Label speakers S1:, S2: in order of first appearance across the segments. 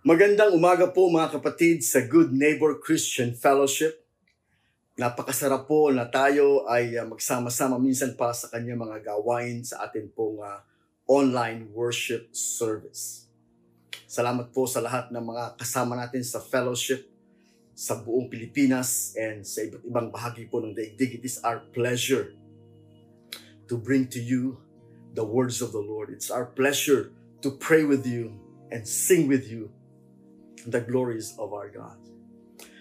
S1: Magandang umaga po mga kapatid sa Good Neighbor Christian Fellowship. Napakasarap po na tayo ay uh, magsama-sama minsan pa sa kanya mga gawain sa atin pong uh, online worship service. Salamat po sa lahat ng mga kasama natin sa fellowship sa buong Pilipinas and sa iba't ibang bahagi po ng daigdig. It is our pleasure to bring to you the words of the Lord. It's our pleasure to pray with you and sing with you the glories of our God.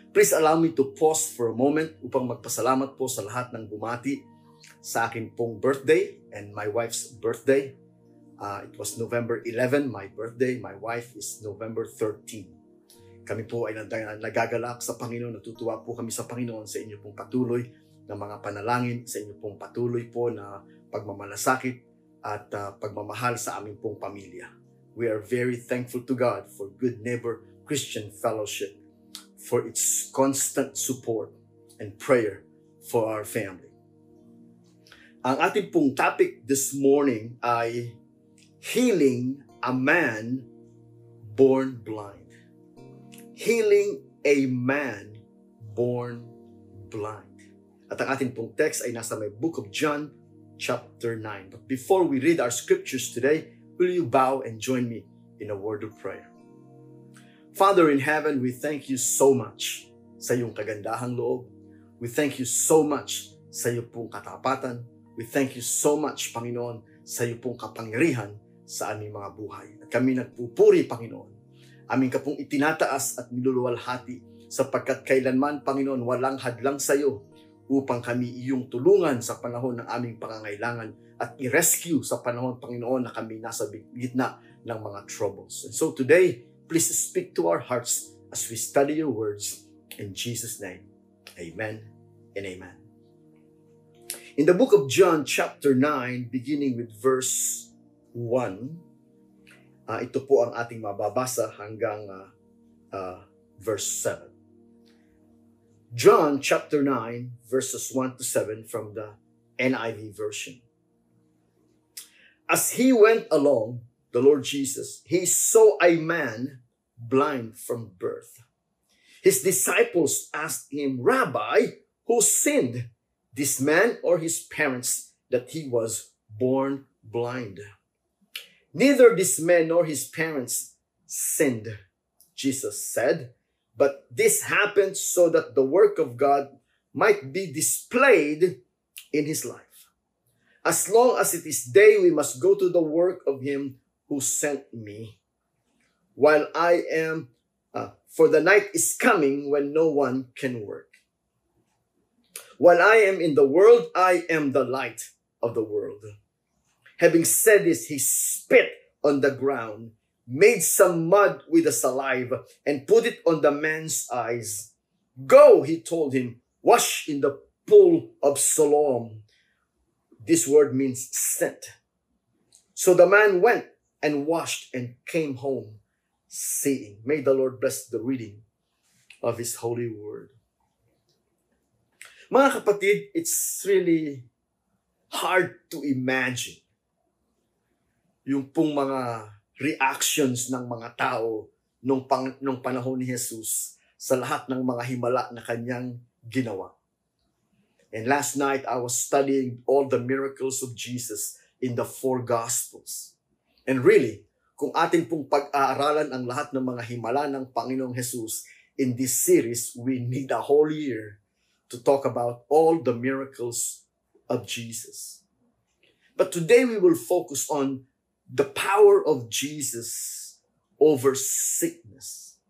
S1: Please allow me to pause for a moment upang magpasalamat po sa lahat ng bumati sa akin pong birthday and my wife's birthday. Uh, it was November 11, my birthday. My wife is November 13. Kami po ay nagagalak sa Panginoon. Natutuwa po kami sa Panginoon sa inyo pong patuloy na mga panalangin, sa inyo pong patuloy po na pagmamalasakit at uh, pagmamahal sa aming pong pamilya. We are very thankful to God for good neighbor Christian Fellowship for its constant support and prayer for our family. Ang ating pong topic this morning ay Healing a Man Born Blind. Healing a Man Born Blind. At ang ating pong text ay nasa may book of John chapter 9. But before we read our scriptures today, will you bow and join me in a word of prayer? Father in heaven, we thank you so much sa iyong kagandahang loob. We thank you so much sa iyong pong katapatan. We thank you so much, Panginoon, sa iyong pong kapangyarihan sa aming mga buhay. At kami nagpupuri, Panginoon. Aming ka pong itinataas at niluluwalhati sapagkat kailanman, Panginoon, walang hadlang sa iyo upang kami iyong tulungan sa panahon ng aming pangangailangan at i-rescue sa panahon, Panginoon, na kami nasa gitna ng mga troubles. And so today, Please speak to our hearts as we study your words. In Jesus' name, amen and amen. In the book of John, chapter 9, beginning with verse 1, uh, ito po ang ating mababasa hanggang uh, uh, verse 7. John chapter 9, verses 1 to 7 from the NIV version. As he went along, the Lord Jesus, he saw a man blind from birth. His disciples asked him, Rabbi, who sinned, this man or his parents, that he was born blind? Neither this man nor his parents sinned, Jesus said, but this happened so that the work of God might be displayed in his life. As long as it is day, we must go to the work of him who sent me. While I am, uh, for the night is coming when no one can work. While I am in the world, I am the light of the world. Having said this, he spit on the ground, made some mud with the saliva, and put it on the man's eyes. Go, he told him, wash in the pool of Siloam. This word means sent. So the man went and washed and came home, seeing. May the Lord bless the reading of His holy word. Mga kapatid, it's really hard to imagine yung pong mga reactions ng mga tao nung, pang, nung panahon ni Jesus sa lahat ng mga himala na kanyang ginawa. And last night, I was studying all the miracles of Jesus in the four Gospels. And really, kung atin pong pag-aaralan ang lahat ng mga himala ng Panginoong Jesus in this series, we need a whole year to talk about all the miracles of Jesus. But today we will focus on the power of Jesus over sickness.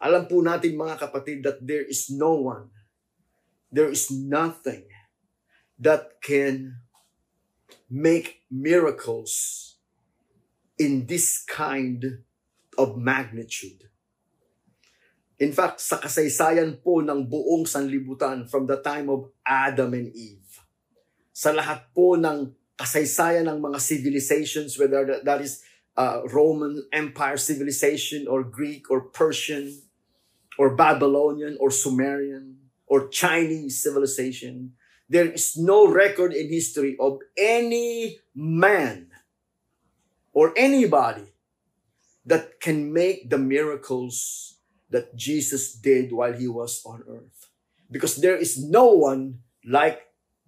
S1: Alam po natin mga kapatid that there is no one, there is nothing that can make miracles in this kind of magnitude. In fact, sa kasaysayan po ng buong sanlibutan from the time of Adam and Eve, sa lahat po ng kasaysayan ng mga civilizations, whether that is uh, Roman Empire civilization or Greek or Persian or Babylonian or Sumerian or Chinese civilization, there is no record in history of any man or anybody that can make the miracles that Jesus did while he was on earth. Because there is no one like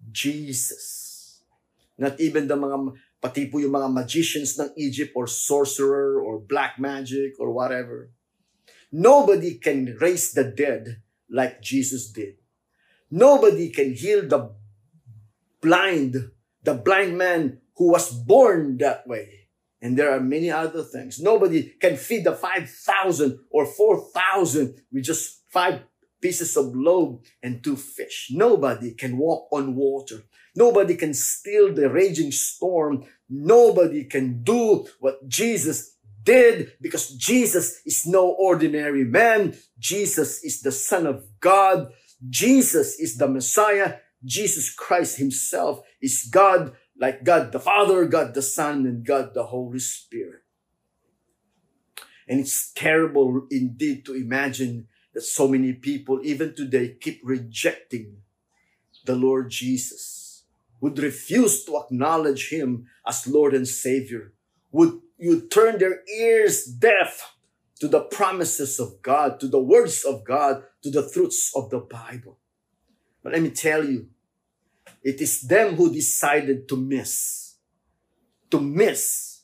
S1: Jesus. Not even the mga, pati po yung mga magicians ng Egypt or sorcerer or black magic or whatever. Nobody can raise the dead like Jesus did. Nobody can heal the blind, the blind man who was born that way. And there are many other things. Nobody can feed the 5,000 or 4,000 with just five pieces of loaf and two fish. Nobody can walk on water. Nobody can still the raging storm. Nobody can do what Jesus did because Jesus is no ordinary man. Jesus is the Son of God. Jesus is the Messiah. Jesus Christ himself is God, like God the Father, God the Son, and God the Holy Spirit. And it's terrible indeed to imagine that so many people, even today, keep rejecting the Lord Jesus, would refuse to acknowledge Him as Lord and Savior, would you turn their ears deaf to the promises of God, to the words of God, to the truths of the Bible. But let me tell you, it is them who decided to miss, to miss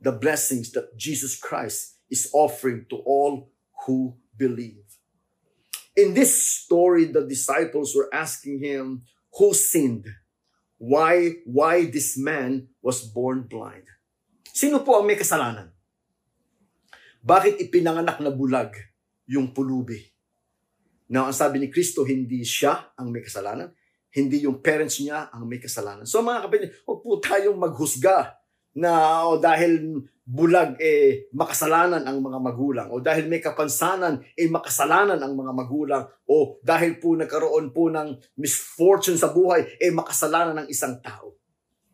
S1: the blessings that Jesus Christ is offering to all who believe. In this story, the disciples were asking him, who sinned? Why, why this man was born blind? Sino po ang may kasalanan? Bakit ipinanganak na bulag yung pulubi? Now, ang sabi ni Kristo, hindi siya ang may kasalanan. Hindi yung parents niya ang may kasalanan. So mga kapatid, huwag po tayong maghusga na oh, dahil bulag eh makasalanan ang mga magulang o dahil may kapansanan eh makasalanan ang mga magulang o dahil po nagkaroon po ng misfortune sa buhay eh makasalanan ng isang tao.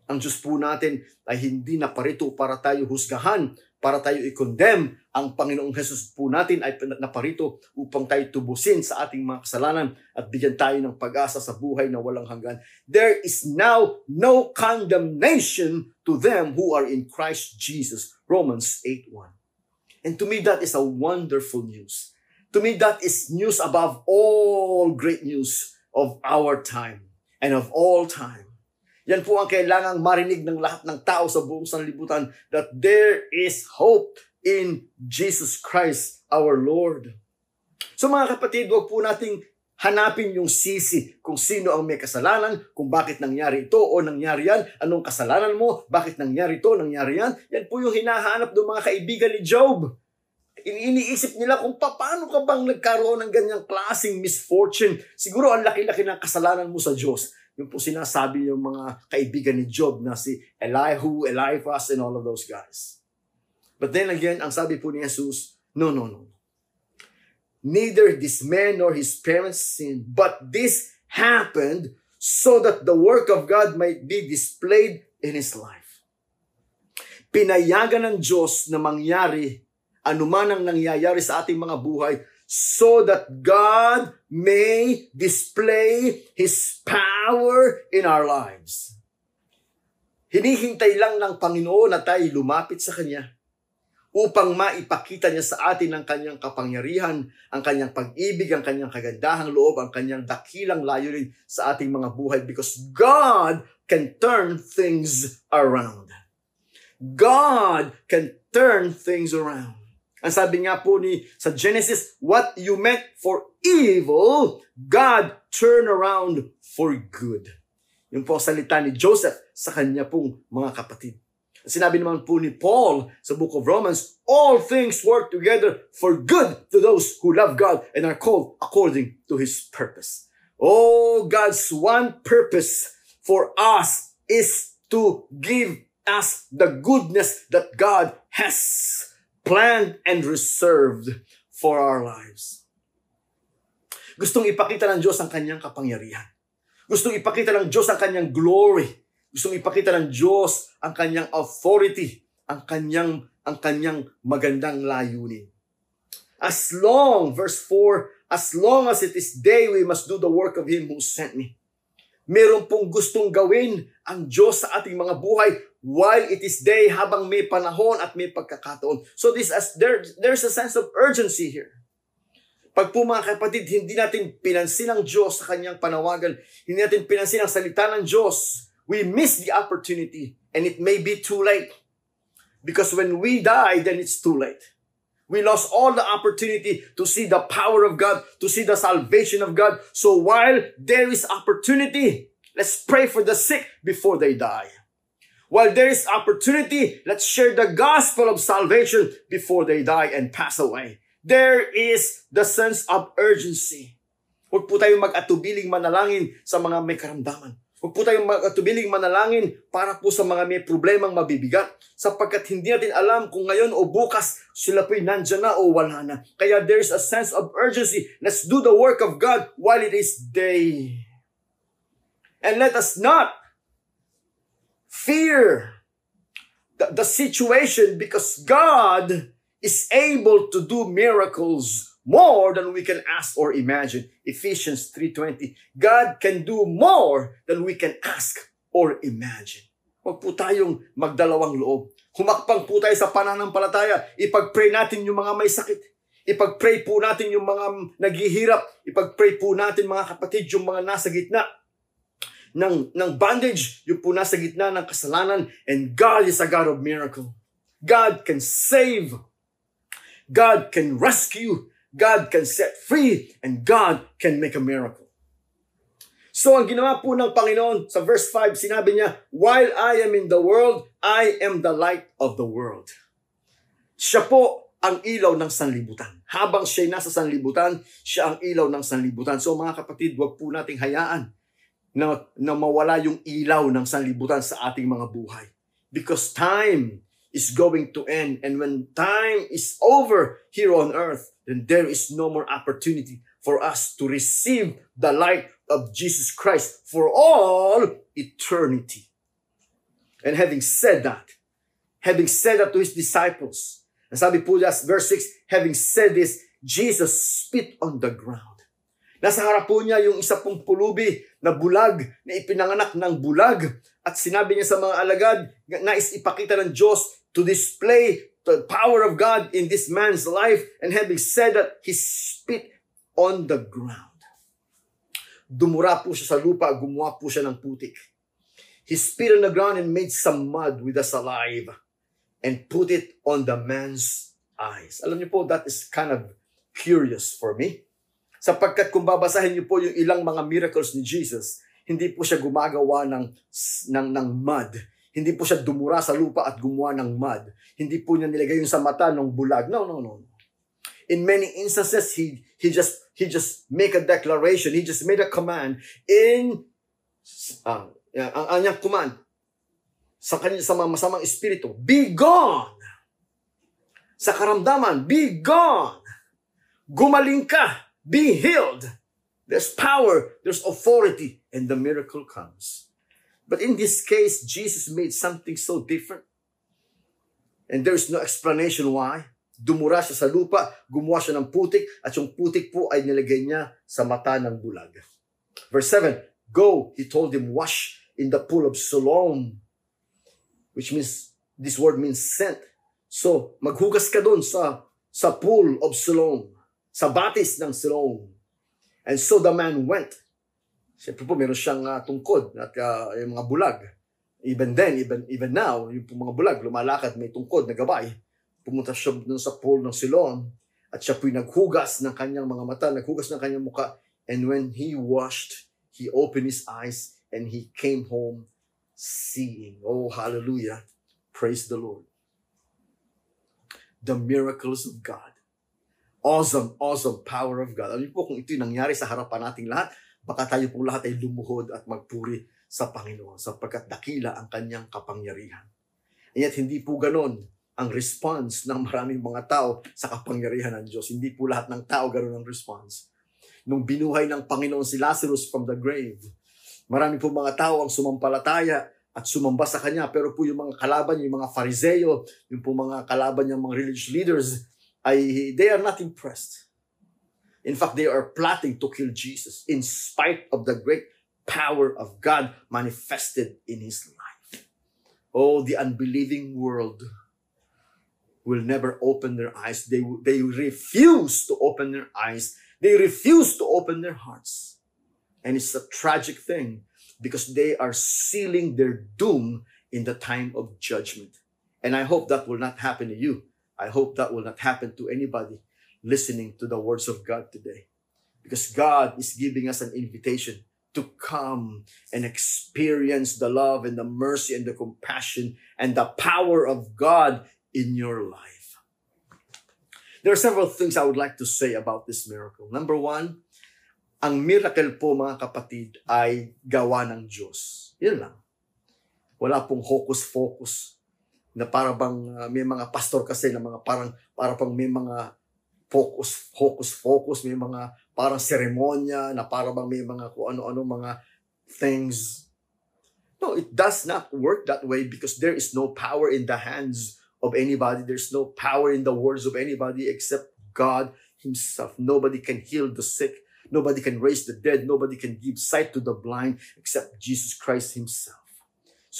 S1: Ang Diyos po natin ay hindi na parito para tayo husgahan, para tayo i-condemn. Ang Panginoong Jesus po natin ay naparito upang tayo tubusin sa ating mga kasalanan at bigyan tayo ng pag-asa sa buhay na walang hanggan. There is now no condemnation to them who are in Christ Jesus. Romans 8.1 And to me, that is a wonderful news. To me, that is news above all great news of our time and of all time. Yan po ang kailangang marinig ng lahat ng tao sa buong sanlibutan that there is hope in Jesus Christ our Lord. So mga kapatid, huwag po nating hanapin yung sisi kung sino ang may kasalanan, kung bakit nangyari ito o nangyari yan, anong kasalanan mo, bakit nangyari ito, nangyari yan. Yan po yung hinahanap ng mga kaibigan ni Job. Iniisip nila kung paano ka bang nagkaroon ng ganyang klaseng misfortune. Siguro ang laki-laki ng kasalanan mo sa Diyos. Yung po sinasabi yung mga kaibigan ni Job na si Elihu, Eliphaz, and all of those guys. But then again, ang sabi po ni Jesus, no, no, no. Neither this man nor his parents sinned, but this happened so that the work of God might be displayed in his life. Pinayagan ng Diyos na mangyari anuman ang nangyayari sa ating mga buhay so that God may display His power in our lives. Hinihintay lang ng Panginoon na tayo lumapit sa Kanya upang maipakita niya sa atin ang kanyang kapangyarihan, ang kanyang pag-ibig, ang kanyang kagandahang loob, ang kanyang dakilang layunin sa ating mga buhay because God can turn things around. God can turn things around. Ang sabi nga po ni sa Genesis, what you meant for evil, God turn around for good. Yung po salita ni Joseph sa kanya pong mga kapatid. Sinabi naman po ni Paul sa book of Romans, all things work together for good to those who love God and are called according to His purpose. Oh, God's one purpose for us is to give us the goodness that God has planned and reserved for our lives. Gustong ipakita ng Diyos ang kanyang kapangyarihan. Gustong ipakita ng Diyos ang kanyang glory. Gustong ipakita ng Diyos ang kanyang authority, ang kanyang ang kanyang magandang layunin. As long, verse 4, as long as it is day, we must do the work of Him who sent me. Meron pong gustong gawin ang Diyos sa ating mga buhay while it is day habang may panahon at may pagkakataon. So this as there there's a sense of urgency here. Pag po mga kapatid, hindi natin pinansin ang Diyos sa kanyang panawagan, hindi natin pinansin ang salita ng Diyos, we miss the opportunity and it may be too late. Because when we die, then it's too late. We lost all the opportunity to see the power of God, to see the salvation of God. So while there is opportunity, let's pray for the sick before they die. While there is opportunity, let's share the gospel of salvation before they die and pass away. There is the sense of urgency. Huwag po tayong mag-atubiling manalangin sa mga may karamdaman. Huwag po tayong mag-atubiling manalangin para po sa mga may problemang mabibigat sapagkat hindi natin alam kung ngayon o bukas sila po'y nandyan na o wala na. Kaya there's a sense of urgency. Let's do the work of God while it is day. And let us not fear the, the situation because God is able to do miracles more than we can ask or imagine. Ephesians 3.20, God can do more than we can ask or imagine. Huwag po tayong magdalawang loob. Humakpang po tayo sa pananampalataya. Ipag-pray natin yung mga may sakit. Ipag-pray po natin yung mga naghihirap. Ipag-pray po natin mga kapatid yung mga nasa gitna ng, ng bondage, yung po nasa gitna ng kasalanan. And God is a God of miracle. God can save. God can rescue. God can set free and God can make a miracle. So ang ginawa po ng Panginoon sa verse 5, sinabi niya, While I am in the world, I am the light of the world. Siya po ang ilaw ng sanlibutan. Habang siya nasa sanlibutan, siya ang ilaw ng sanlibutan. So mga kapatid, wag po nating hayaan na, na mawala yung ilaw ng sanlibutan sa ating mga buhay. Because time is going to end. And when time is over here on earth, then there is no more opportunity for us to receive the light of Jesus Christ for all eternity. And having said that, having said that to his disciples, and sabi po verse 6, having said this, Jesus spit on the ground. Nasa harap po niya yung isa pong pulubi na bulag, na ipinanganak ng bulag. At sinabi niya sa mga alagad, nais ipakita ng Diyos to display the power of God in this man's life. And having said that, he spit on the ground. Dumura po siya sa lupa, gumawa po siya ng putik. He spit on the ground and made some mud with the saliva and put it on the man's eyes. Alam niyo po, that is kind of curious for me. Sapagkat kung babasahin niyo po yung ilang mga miracles ni Jesus, hindi po siya gumagawa ng, ng, ng mud hindi po siya dumura sa lupa at gumawa ng mud. Hindi po niya nilagay yung sa mata ng bulag. No, no, no. In many instances, he, he just he just make a declaration. He just made a command in uh, ang anyang command sa kanya sa masamang espiritu. Be gone! Sa karamdaman, be gone! Gumaling ka! Be healed! There's power, there's authority, and the miracle comes. But in this case, Jesus made something so different. And there's no explanation why. Dumura siya sa lupa, gumawa siya ng putik, at yung putik po ay nilagay niya sa mata ng bulag. Verse 7, Go, he told him, wash in the pool of Siloam. Which means, this word means sent. So, maghugas ka doon sa, sa pool of Siloam. Sa batis ng Siloam. And so the man went. Siyempre po, meron siyang uh, tungkod at uh, yung mga bulag. Even then, even, even now, yung mga bulag, lumalakad, may tungkod na gabay. Pumunta siya dun sa pool ng Silon at siya po'y naghugas ng kanyang mga mata, naghugas ng kanyang muka. And when he washed, he opened his eyes and he came home seeing. Oh, hallelujah. Praise the Lord. The miracles of God. Awesome, awesome power of God. Alam niyo po kung ito'y nangyari sa harapan nating lahat, baka tayo po lahat ay lumuhod at magpuri sa Panginoon sapagkat dakila ang kanyang kapangyarihan. Yet, hindi po ganon ang response ng maraming mga tao sa kapangyarihan ng Diyos. Hindi po lahat ng tao ganon ang response. Nung binuhay ng Panginoon si Lazarus from the grave, marami po mga tao ang sumampalataya at sumamba sa kanya. Pero po yung mga kalaban, yung mga fariseyo, yung po mga kalaban ng mga religious leaders, ay they are not impressed. In fact, they are plotting to kill Jesus in spite of the great power of God manifested in his life. Oh, the unbelieving world will never open their eyes. They, they refuse to open their eyes. They refuse to open their hearts. And it's a tragic thing because they are sealing their doom in the time of judgment. And I hope that will not happen to you. I hope that will not happen to anybody listening to the words of God today. Because God is giving us an invitation to come and experience the love and the mercy and the compassion and the power of God in your life. There are several things I would like to say about this miracle. Number one, ang miracle po mga kapatid ay gawa ng Diyos. Yun lang. Wala pong hocus-focus na para bang uh, may mga pastor kasi na mga parang para pang may mga focus focus focus may mga parang seremonya na para bang may mga kung ano-ano mga things. No it does not work that way because there is no power in the hands of anybody. There's no power in the words of anybody except God himself. Nobody can heal the sick. Nobody can raise the dead. Nobody can give sight to the blind except Jesus Christ himself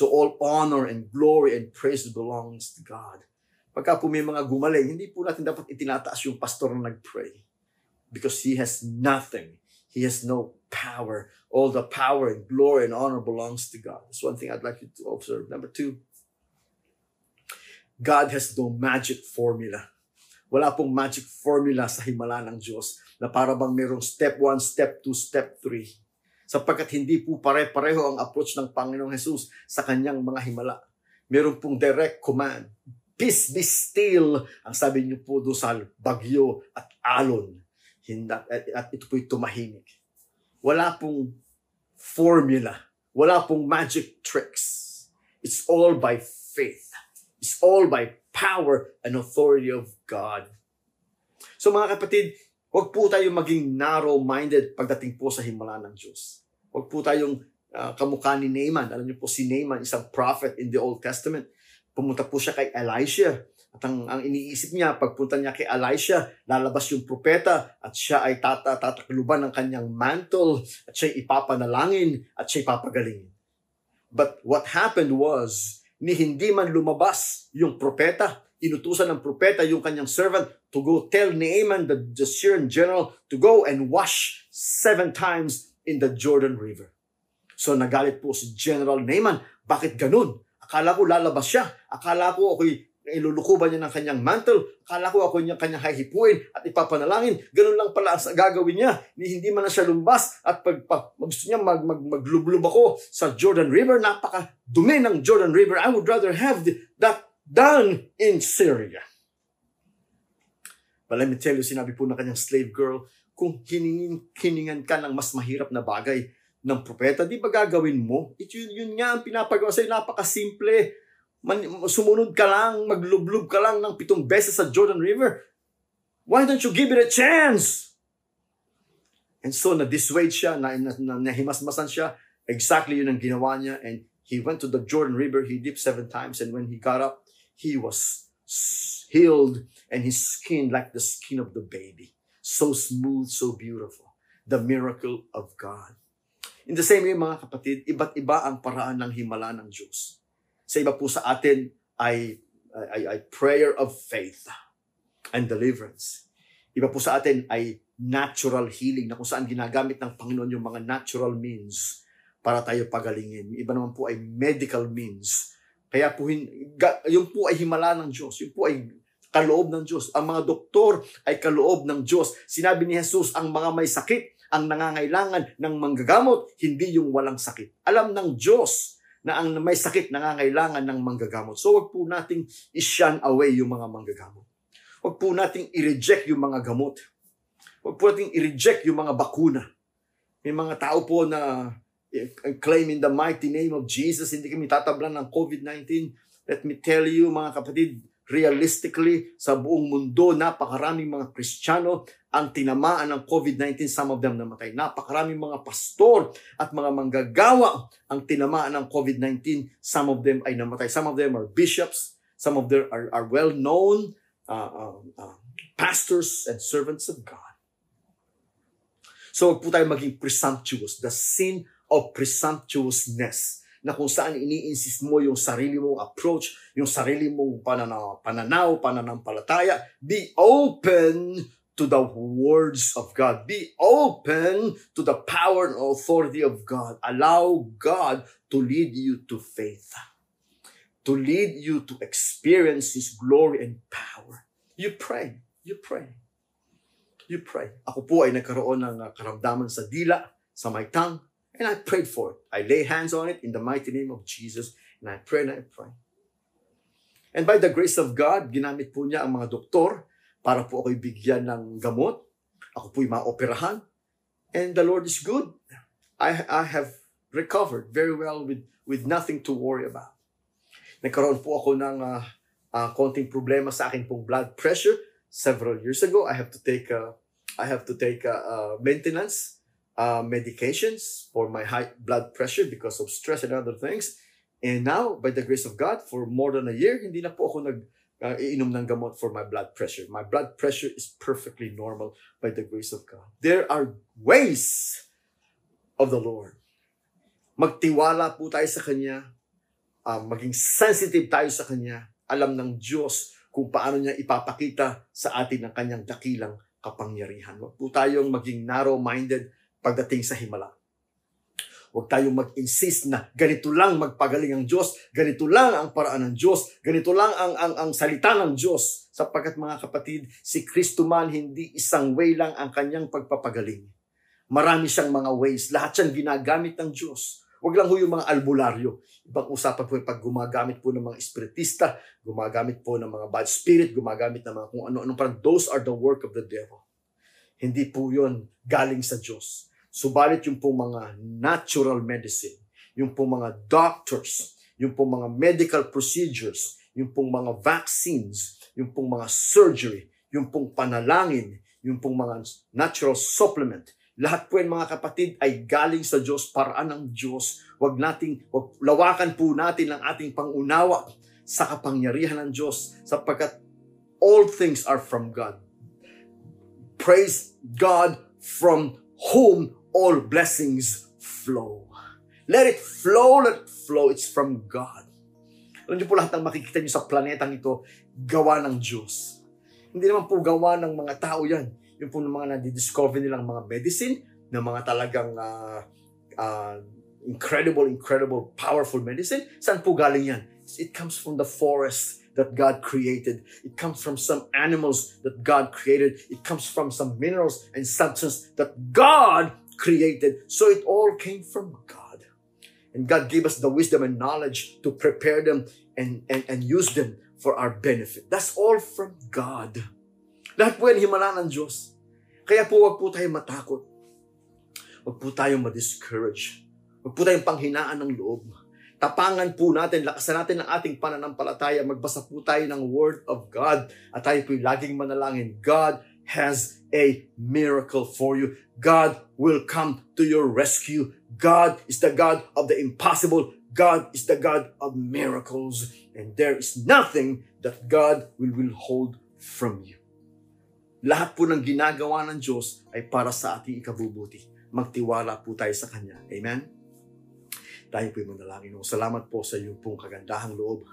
S1: so all honor and glory and praise belongs to God Pagka po may mga gumaling, hindi po natin dapat itinataas yung pastor na nag-pray. Because he has nothing. He has no power. All the power and glory and honor belongs to God. That's one thing I'd like you to observe. Number two, God has no magic formula. Wala pong magic formula sa himala ng Diyos na para bang merong step 1, step 2, step 3. Sapagkat hindi po pare-pareho ang approach ng Panginoong Jesus sa kanyang mga himala. Meron pong direct command Peace be still. Ang sabi niyo po doon sa bagyo at alon. Hinda, at, at ito po'y tumahimik. Wala pong formula. Wala pong magic tricks. It's all by faith. It's all by power and authority of God. So mga kapatid, huwag po tayong maging narrow-minded pagdating po sa himala ng Diyos. Huwag po tayong uh, kamukha ni Naaman. Alam niyo po si Naaman, isang prophet in the Old Testament pumunta po siya kay Elisha. At ang, ang iniisip niya, pagpunta niya kay Elisha, lalabas yung propeta at siya ay tata, tatakluban ng kanyang mantle at siya ipapanalangin at siya ipapagalingin. But what happened was, ni hindi man lumabas yung propeta, inutusan ng propeta yung kanyang servant to go tell Naaman, the, the Syrian general, to go and wash seven times in the Jordan River. So nagalit po si General Naaman, bakit ganun? Akala ko lalabas siya. Akala ko ako'y ilulukuban niya ng kanyang mantle. Akala ko ako niya kanyang hahipuin at ipapanalangin. Ganun lang pala ang gagawin niya. Ni hindi man na siya lumbas at pag, pag gusto niya mag, mag, maglublub ako sa Jordan River, napaka dumi ng Jordan River. I would rather have the, that done in Syria. But let me tell you, sinabi po ng kanyang slave girl, kung hiningin, hiningan ka ng mas mahirap na bagay, ng propeta, di ba gagawin mo? It, yun, yun nga ang pinapagawa sa'yo, napakasimple. Man, sumunod ka lang, maglublob ka lang ng pitong beses sa Jordan River. Why don't you give it a chance? And so, na-dissuade siya, na, na, na, nahimasmasan siya. Exactly yun ang ginawa niya. And he went to the Jordan River, he dipped seven times, and when he got up, he was healed, and his skin like the skin of the baby. So smooth, so beautiful. The miracle of God. In the same way, mga kapatid, iba't iba ang paraan ng himala ng Diyos. Sa iba po sa atin ay, ay, ay prayer of faith and deliverance. Iba po sa atin ay natural healing na kung saan ginagamit ng Panginoon yung mga natural means para tayo pagalingin. Iba naman po ay medical means. Kaya po, yung po ay himala ng Diyos. Yung po ay kaloob ng Diyos. Ang mga doktor ay kaloob ng Diyos. Sinabi ni Jesus, ang mga may sakit ang nangangailangan ng manggagamot, hindi yung walang sakit. Alam ng Diyos na ang may sakit nangangailangan ng manggagamot. So wag po nating i-shun away yung mga manggagamot. Wag po nating i-reject yung mga gamot. Wag po nating i-reject yung mga bakuna. May mga tao po na claim in the mighty name of Jesus, hindi kami tatablan ng COVID-19. Let me tell you mga kapatid, realistically, sa buong mundo, napakaraming mga Kristiyano ang tinamaan ng COVID-19, some of them namatay. Napakaraming mga pastor at mga manggagawa ang tinamaan ng COVID-19, some of them ay namatay. Some of them are bishops, some of them are, are well-known uh, uh, uh, pastors and servants of God. So, huwag po tayo maging presumptuous. The sin of presumptuousness na kung saan ini-insist mo yung sarili mong approach, yung sarili mong pananaw, pananaw pananampalataya. Be open to the words of God. Be open to the power and authority of God. Allow God to lead you to faith, to lead you to experience His glory and power. You pray. You pray. You pray. Ako po ay nagkaroon ng uh, karamdaman sa dila, sa my tongue, and I prayed for it. I lay hands on it in the mighty name of Jesus, and I pray and I pray. And by the grace of God, ginamit po niya ang mga doktor para po ako'y bigyan ng gamot. Ako po'y maoperahan. And the Lord is good. I, I have recovered very well with, with nothing to worry about. Nagkaroon po ako ng uh, uh, konting problema sa akin pong blood pressure several years ago. I have to take uh, I have to take uh, uh, maintenance uh, medications for my high blood pressure because of stress and other things. And now, by the grace of God, for more than a year, hindi na po ako nag uh, iinom ng gamot for my blood pressure. My blood pressure is perfectly normal by the grace of God. There are ways of the Lord. Magtiwala po tayo sa Kanya. Uh, maging sensitive tayo sa Kanya. Alam ng Diyos kung paano niya ipapakita sa atin ang kanyang dakilang kapangyarihan. Huwag po tayong maging narrow-minded pagdating sa himala. Huwag tayong mag-insist na ganito lang magpagaling ang Diyos, ganito lang ang paraan ng Diyos, ganito lang ang, ang, ang salita ng Diyos. Sapagkat mga kapatid, si Kristo man hindi isang way lang ang kanyang pagpapagaling. Marami siyang mga ways. Lahat siyang ginagamit ng Diyos. Huwag lang ho yung mga albularyo. Ibang usapan po yung pag gumagamit po ng mga espiritista, gumagamit po ng mga bad spirit, gumagamit ng mga kung ano-ano. Parang those are the work of the devil. Hindi po yon galing sa Diyos. Subalit yung pong mga natural medicine, yung pong mga doctors, yung pong mga medical procedures, yung pong mga vaccines, yung pong mga surgery, yung pong panalangin, yung pong mga natural supplement, lahat po yan mga kapatid ay galing sa Diyos, paraan ng Diyos. Huwag nating, wag, lawakan po natin ang ating pangunawa sa kapangyarihan ng Diyos sapagkat all things are from God. Praise God from whom all blessings flow. Let it flow, let it flow. It's from God. Alam niyo po lahat ng makikita niyo sa planetang ito, gawa ng Diyos. Hindi naman po gawa ng mga tao yan. Yung po ng mga nadidiscover nilang mga medicine, ng mga talagang uh, uh, incredible, incredible, powerful medicine. Saan po galing yan? It comes from the forest that God created. It comes from some animals that God created. It comes from some minerals and substance that God created. So it all came from God. And God gave us the wisdom and knowledge to prepare them and, and, and use them for our benefit. That's all from God. Lahat po yan himala ng Diyos. Kaya po wag po tayo matakot. Wag po tayong ma-discourage. Wag po tayong panghinaan ng loob. Tapangan po natin, lakasan natin ang ating pananampalataya. Magbasa po tayo ng Word of God. At tayo po'y laging manalangin. God has a miracle for you. God will come to your rescue. God is the God of the impossible. God is the God of miracles. And there is nothing that God will withhold from you. Lahat po ng ginagawa ng Diyos ay para sa ating ikabubuti. Magtiwala po tayo sa Kanya. Amen? Tayo po'y manalangin. Salamat po sa iyong pong kagandahang loob,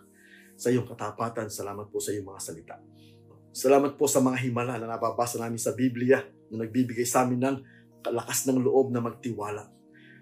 S1: sa iyong katapatan. Salamat po sa iyong mga salita. Salamat po sa mga himala na nababasa namin sa Biblia na nagbibigay sa amin ng lakas ng loob na magtiwala.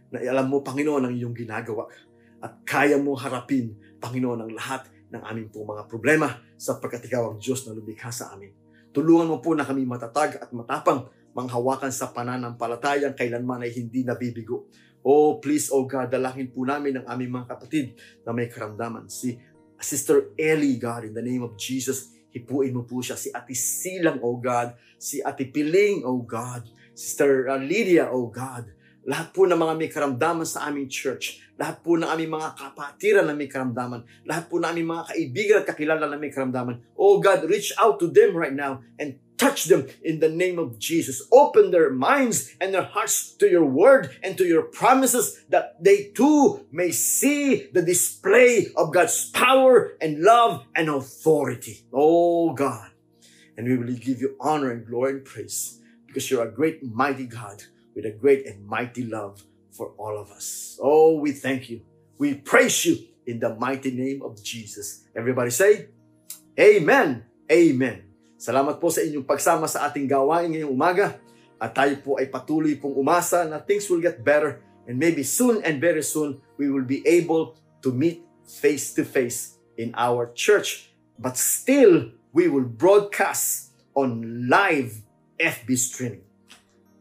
S1: Na alam mo, Panginoon, ang iyong ginagawa at kaya mo harapin, Panginoon, ang lahat ng aming pong mga problema sapagkat ikaw ang Diyos na lumikha sa amin. Tulungan mo po na kami matatag at matapang manghawakan sa pananampalatayang kailanman ay hindi nabibigo. Oh, please, oh God, dalangin po namin ang aming mga kapatid na may karamdaman. Si Sister Ellie, God, in the name of Jesus, Hipuin mo po siya. Si Ate Silang, oh God. Si Ate Piling, oh God. Sister uh, Lydia, oh God. Lahat po ng mga may karamdaman sa aming church. Lahat po ng aming mga kapatiran na may karamdaman. Lahat po ng aming mga kaibigan at kakilala na may karamdaman. Oh God, reach out to them right now and touch them in the name of Jesus. Open their minds and their hearts to your word and to your promises that they too may see the display of God's power and love and authority. Oh God. And we will give you honor and glory and praise because you're a great, mighty God with a great and mighty love for all of us. Oh, we thank you. We praise you in the mighty name of Jesus. Everybody say, Amen. Amen. Salamat po sa inyong pagsama sa ating gawain ngayong umaga. At tayo po ay patuloy pong umasa na things will get better and maybe soon and very soon we will be able to meet face to face in our church. But still, we will broadcast on live FB streaming.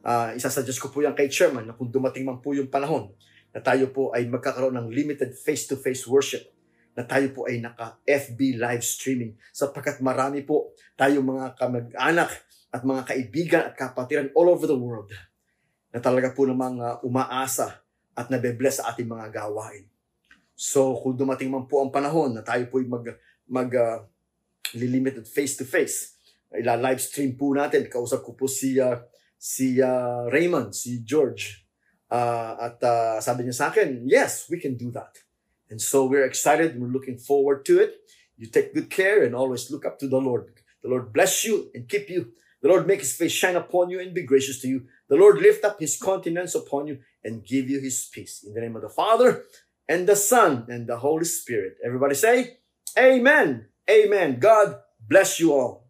S1: Uh, isasuggest ko po yan kay chairman na kung dumating man po yung panahon na tayo po ay magkakaroon ng limited face-to-face worship na tayo po ay naka-FB live streaming sapagkat marami po tayo mga kamag-anak at mga kaibigan at kapatiran all over the world na talaga po namang uh, umaasa at nabe-bless sa ating mga gawain. So kung dumating man po ang panahon na tayo po ay mag, mag uh, limited face-to-face, ila-live stream po natin. Kausap ko po si, uh, si uh, Raymond, si George. Uh, at uh, sabi niya sa akin, yes, we can do that. And so we're excited. We're looking forward to it. You take good care and always look up to the Lord. The Lord bless you and keep you. The Lord make his face shine upon you and be gracious to you. The Lord lift up his countenance upon you and give you his peace. In the name of the Father and the Son and the Holy Spirit. Everybody say, Amen. Amen. God bless you all.